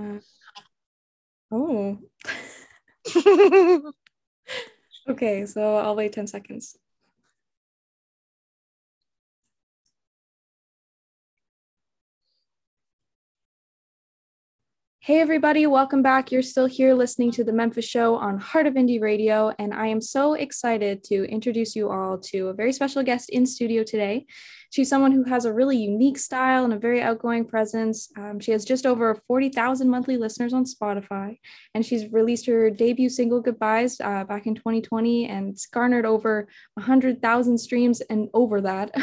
Uh, oh. okay, so I'll wait 10 seconds. Hey, everybody, welcome back. You're still here listening to the Memphis Show on Heart of Indie Radio, and I am so excited to introduce you all to a very special guest in studio today. She's someone who has a really unique style and a very outgoing presence. Um, she has just over 40,000 monthly listeners on Spotify, and she's released her debut single Goodbyes uh, back in 2020 and it's garnered over 100,000 streams and over that.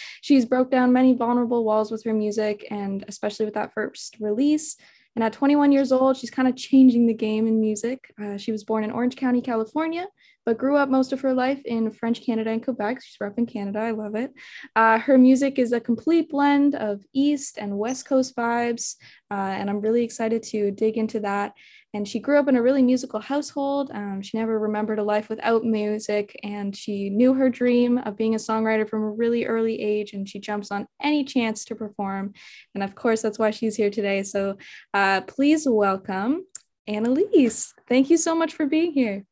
she's broke down many vulnerable walls with her music, and especially with that first release. And at 21 years old, she's kind of changing the game in music. Uh, she was born in Orange County, California, but grew up most of her life in French Canada and Quebec. She's in Canada. I love it. Uh, her music is a complete blend of East and West Coast vibes. Uh, and I'm really excited to dig into that and she grew up in a really musical household. Um, she never remembered a life without music, and she knew her dream of being a songwriter from a really early age, and she jumps on any chance to perform. And of course, that's why she's here today. So uh, please welcome Annalise. Thank you so much for being here.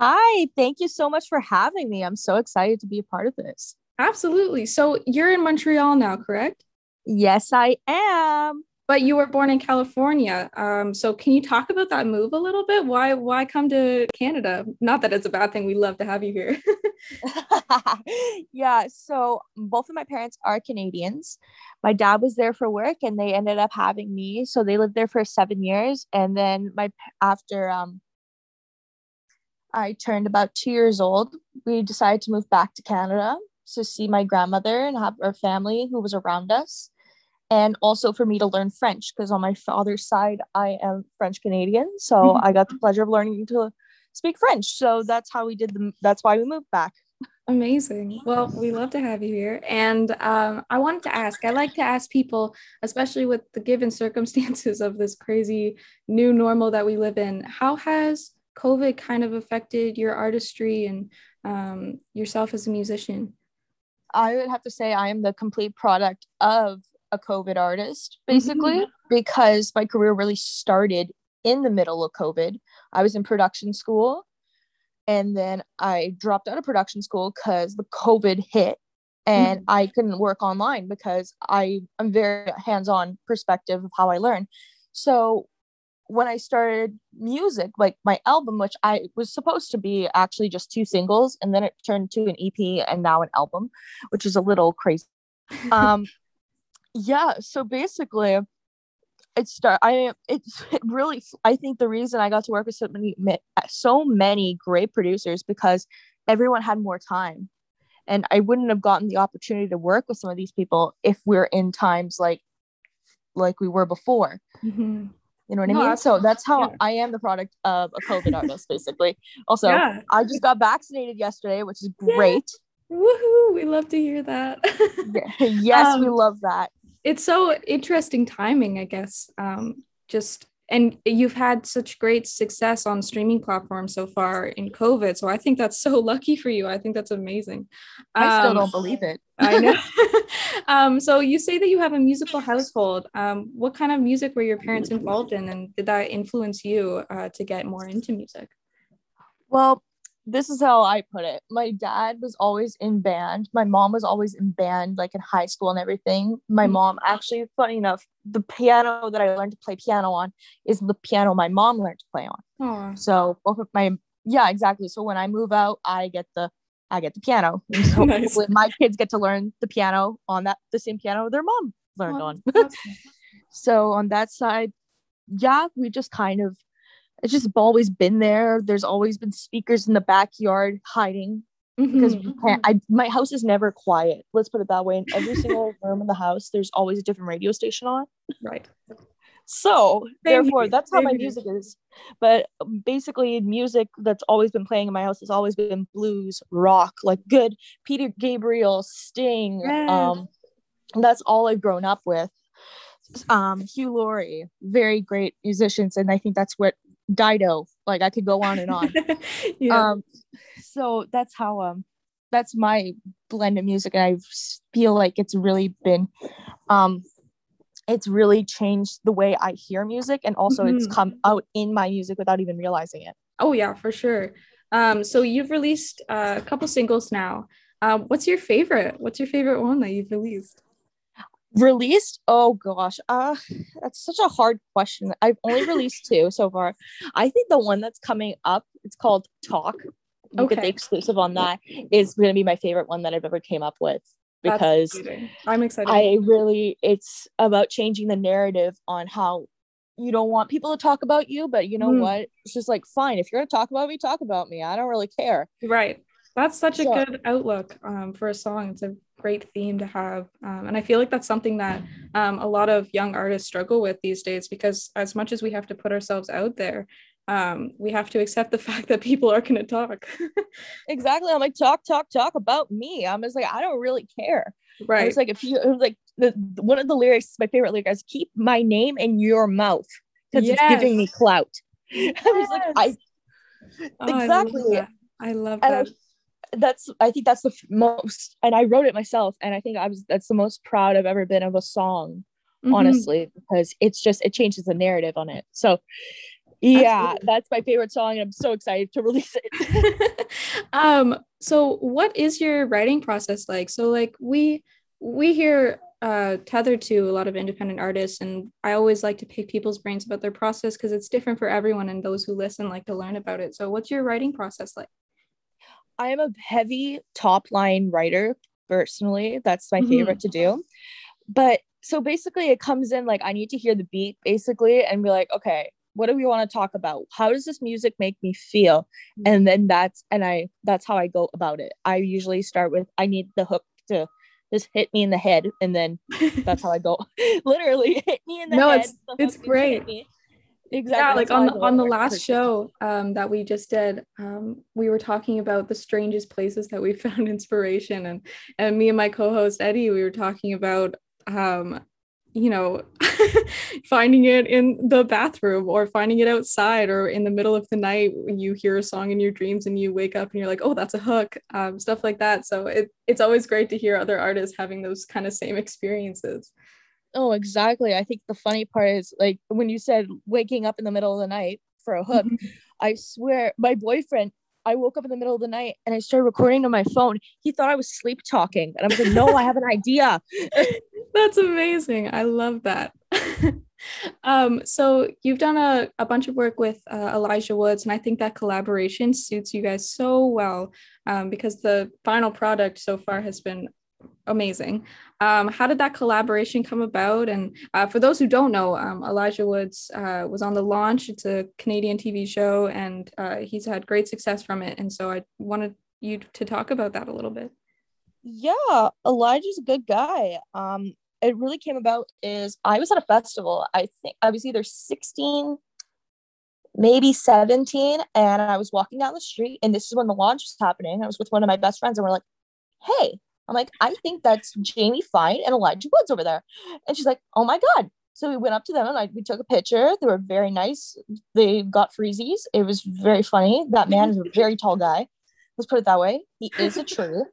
Hi, thank you so much for having me. I'm so excited to be a part of this. Absolutely. So you're in Montreal now, correct? Yes, I am but you were born in California. Um, so can you talk about that move a little bit? Why why come to Canada? Not that it's a bad thing. We love to have you here. yeah. So both of my parents are Canadians. My dad was there for work, and they ended up having me. So they lived there for seven years, and then my after um, I turned about two years old, we decided to move back to Canada to see my grandmother and have our family who was around us and also for me to learn French because on my father's side I am French Canadian, so mm-hmm. I got the pleasure of learning to speak French. So that's how we did the. That's why we moved back. Amazing. Well, we love to have you here. And um, I wanted to ask I like to ask people, especially with the given circumstances of this crazy new normal that we live in, how has COVID kind of affected your artistry and um, yourself as a musician? I would have to say I am the complete product of a COVID artist, basically, mm-hmm. because my career really started in the middle of COVID. I was in production school and then I dropped out of production school because the COVID hit and mm-hmm. I couldn't work online because I am very hands-on perspective of how I learn. So when I started music, like my album, which I was supposed to be actually just two singles, and then it turned to an EP and now an album, which is a little crazy. Um, yeah so basically it start i it's it really i think the reason i got to work with so many so many great producers because everyone had more time and i wouldn't have gotten the opportunity to work with some of these people if we're in times like like we were before mm-hmm. You know what no, i mean so that's how yeah. i am the product of a covid artist basically also yeah. i just got vaccinated yesterday which is great yeah. Woohoo! We love to hear that. yes, um, we love that it's so interesting timing, I guess. Um, just and you've had such great success on streaming platforms so far in COVID. So I think that's so lucky for you. I think that's amazing. I still um, don't believe it. I know. um, so you say that you have a musical household. Um, what kind of music were your parents involved in, and did that influence you uh, to get more into music? Well, this is how I put it. My dad was always in band. My mom was always in band, like in high school and everything. My mm-hmm. mom, actually, funny enough, the piano that I learned to play piano on is the piano my mom learned to play on. Aww. So both of my yeah, exactly. So when I move out, I get the I get the piano. so nice. my kids get to learn the piano on that the same piano their mom learned on. so on that side, yeah, we just kind of it's just always been there. There's always been speakers in the backyard hiding because mm-hmm. I my house is never quiet. Let's put it that way. In every single room in the house, there's always a different radio station on. Right. So Same therefore, here. that's how Same my music here. is. But basically, music that's always been playing in my house has always been blues, rock, like good Peter Gabriel, Sting. Um, that's all I've grown up with. Um, Hugh Laurie, very great musicians, and I think that's what Dido. Like I could go on and on. yeah. Um, so that's how um that's my blend of music, and I feel like it's really been um it's really changed the way I hear music and also mm-hmm. it's come out in my music without even realizing it. Oh yeah, for sure. Um, so you've released uh, a couple singles now. Um, what's your favorite? What's your favorite one that you've released? Released? Oh gosh, uh, that's such a hard question. I've only released two so far. I think the one that's coming up, it's called Talk. You okay. get the exclusive on that is going to be my favorite one that I've ever came up with because I'm excited. I really it's about changing the narrative on how you don't want people to talk about you, but you know mm. what? It's just like fine. If you're gonna talk about me, talk about me. I don't really care. Right. That's such a good outlook um, for a song. It's a great theme to have. Um, and I feel like that's something that um, a lot of young artists struggle with these days because, as much as we have to put ourselves out there, um, we have to accept the fact that people are going to talk. exactly. I'm like, talk, talk, talk about me. I'm just like, I don't really care. Right. It's like, if you, like, the, one of the lyrics, my favorite lyric is keep my name in your mouth because yes. it's giving me clout. Yes. I was like, I, oh, exactly. I love, I love that. That's, I think that's the most, and I wrote it myself. And I think I was, that's the most proud I've ever been of a song, mm-hmm. honestly, because it's just, it changes the narrative on it. So, yeah Absolutely. that's my favorite song and i'm so excited to release it um so what is your writing process like so like we we hear uh tethered to a lot of independent artists and i always like to pick people's brains about their process because it's different for everyone and those who listen like to learn about it so what's your writing process like i am a heavy top line writer personally. That's my mm-hmm. favorite to do. But so basically it comes in like i need to hear the beat basically and be like okay what do we want to talk about? How does this music make me feel? Mm-hmm. and then that's and i that's how i go about it. I usually start with i need the hook to just hit me in the head and then that's how i go. Literally hit me in the no, head it's it's great exactly yeah like on the, on the last show um, that we just did um, we were talking about the strangest places that we found inspiration. And and me and my co-host eddie we were talking about um, you know finding it in the bathroom or finding it outside or in the middle of the night when you hear a song in your dreams and you wake up and you're like oh that's a hook um, stuff like that. So it, it's always great to hear other artists having those kind of same experiences oh exactly i think the funny part is like when you said waking up in the middle of the night for a hook mm-hmm. i swear my boyfriend I woke up in the middle of the night and I started recording on my phone. He thought I was sleep talking. And I was like, no, I have an idea. That's amazing. I love that. um, so you've done a, a bunch of work with uh, Elijah Woods, and I think that collaboration suits you guys so well um, because the final product so far has been amazing. Um, how did that collaboration come about? And uh, for those who don't know, um, Elijah Woods uh, was on the launch. It's a Canadian TV show, and uh, he's had great success from it. And so I wanted you to talk about that a little bit. Yeah, Elijah's a good guy. Um, it really came about is I was at a festival. I think I was either 16, maybe 17, and I was walking down the street, and this is when the launch was happening. I was with one of my best friends, and we're like, "Hey." I'm like, I think that's Jamie Fine and Elijah Woods over there. And she's like, oh my God. So we went up to them and I, we took a picture. They were very nice. They got freezies. It was very funny. That man is a very tall guy. Let's put it that way. He is a true.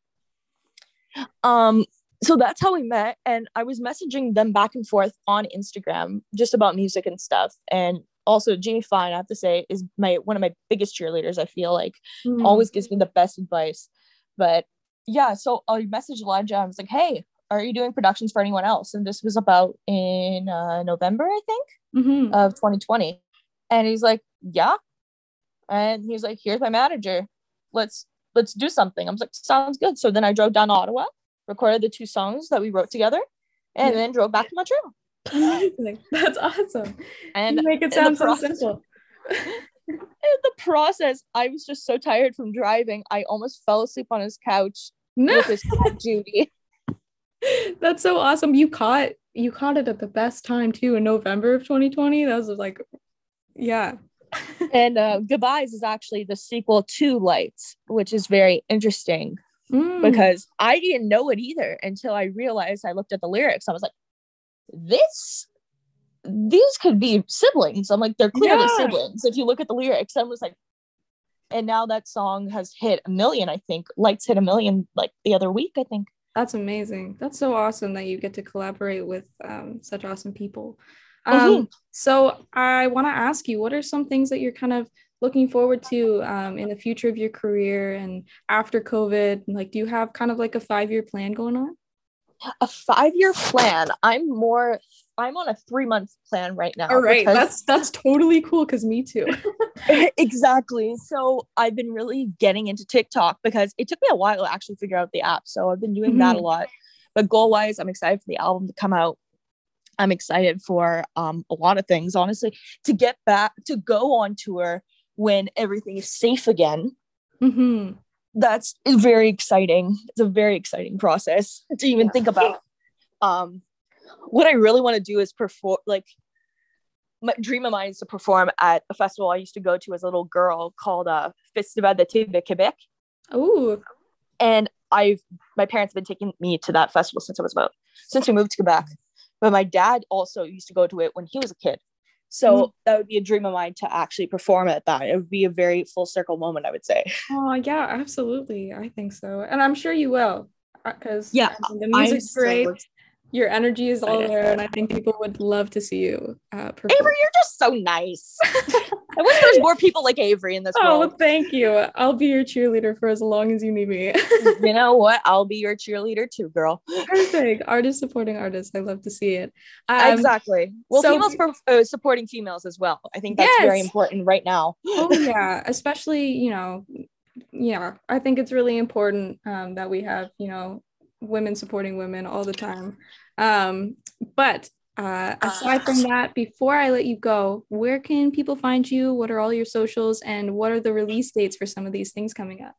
Um, so that's how we met. And I was messaging them back and forth on Instagram just about music and stuff. And also Jamie Fine, I have to say, is my one of my biggest cheerleaders. I feel like mm. always gives me the best advice. But yeah, so I messaged Elijah. I was like, hey, are you doing productions for anyone else? And this was about in uh, November, I think, mm-hmm. of 2020. And he's like, yeah. And he's like, here's my manager. Let's let's do something. I was like, sounds good. So then I drove down Ottawa, recorded the two songs that we wrote together, and yeah. then drove back to Montreal. Amazing. That's awesome. And you make it sound so simple. in the process, I was just so tired from driving. I almost fell asleep on his couch no. Judy. That's so awesome. You caught you caught it at the best time too in November of 2020. That was like yeah. and uh Goodbyes is actually the sequel to Lights, which is very interesting mm. because I didn't know it either until I realized I looked at the lyrics. I was like, this these could be siblings. I'm like, they're clearly yeah. siblings. If you look at the lyrics, I was like, and now that song has hit a million, I think. Lights hit a million like the other week, I think. That's amazing. That's so awesome that you get to collaborate with um, such awesome people. Um, mm-hmm. So I want to ask you, what are some things that you're kind of looking forward to um, in the future of your career and after COVID? Like, do you have kind of like a five year plan going on? A five year plan. I'm more. I'm on a three month plan right now. All right, because... that's that's totally cool. Cause me too. exactly. So I've been really getting into TikTok because it took me a while to actually figure out the app. So I've been doing mm-hmm. that a lot. But goal wise, I'm excited for the album to come out. I'm excited for um, a lot of things, honestly, to get back to go on tour when everything is safe again. Mm-hmm. That's very exciting. It's a very exciting process to even yeah. think about. Um, what I really want to do is perform, like, my dream of mine is to perform at a festival I used to go to as a little girl called uh, Festival d'été de Québec. Oh. And I've my parents have been taking me to that festival since I was about since we moved to Quebec. But my dad also used to go to it when he was a kid. So mm-hmm. that would be a dream of mine to actually perform at that. It would be a very full circle moment, I would say. Oh yeah, absolutely. I think so, and I'm sure you will, because uh, yeah, the music's great. Your energy is all there, and I think people would love to see you. Uh, perform. Avery, you're just so nice. I wish there was more people like Avery in this oh, world. Oh, thank you. I'll be your cheerleader for as long as you need me. you know what? I'll be your cheerleader too, girl. Perfect. Artist supporting artists. I love to see it. Um, exactly. Well, so, females uh, supporting females as well. I think that's yes. very important right now. oh yeah, especially you know, yeah. I think it's really important um, that we have you know women supporting women all the time. Um, but uh, aside from that, before I let you go, where can people find you? What are all your socials and what are the release dates for some of these things coming up?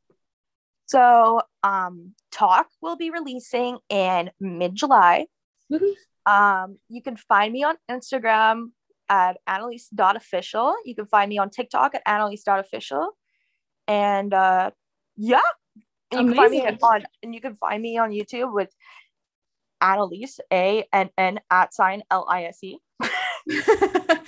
So, um, Talk will be releasing in mid July. Um, you can find me on Instagram at annalise.official. You can find me on TikTok at annalise.official. And uh, yeah, and you can find me on and you can find me on YouTube with Annalise A N N at sign L I S E.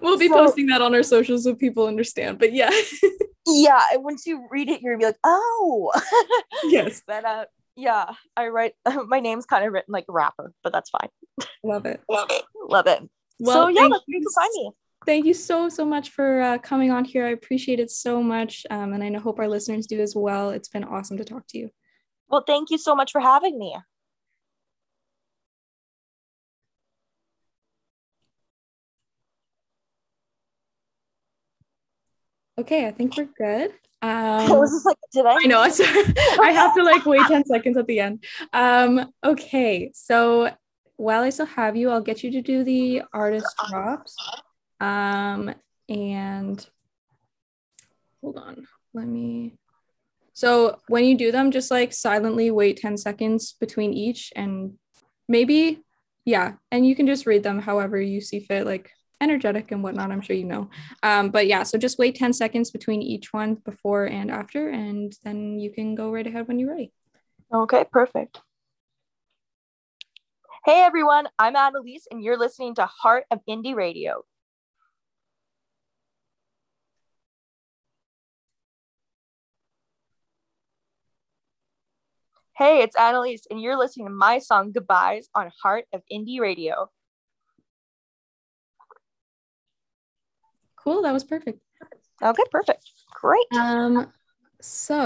We'll be so, posting that on our socials so people understand. But yeah. yeah, once you read it, you're gonna be like, oh yes. but uh yeah, I write my name's kind of written like rapper, but that's fine. Love it. Love it. Love it. Well, so yeah, you can find me thank you so so much for uh, coming on here i appreciate it so much um, and i hope our listeners do as well it's been awesome to talk to you well thank you so much for having me okay i think we're good um, I was just like, did I? I know. I have to like wait 10 seconds at the end. Um, okay. So while I still have you, I'll get you to do the artist drops. Um, and hold on, let me. So when you do them, just like silently wait 10 seconds between each and maybe, yeah. And you can just read them however you see fit, like energetic and whatnot. I'm sure you know. Um, but yeah, so just wait 10 seconds between each one before and after, and then you can go right ahead when you're ready. Okay, perfect. Hey everyone, I'm Annalise, and you're listening to Heart of Indie Radio. Hey, it's Annalise, and you're listening to my song Goodbyes on Heart of Indie Radio. Cool, that was perfect. Okay, perfect. Great. Um, so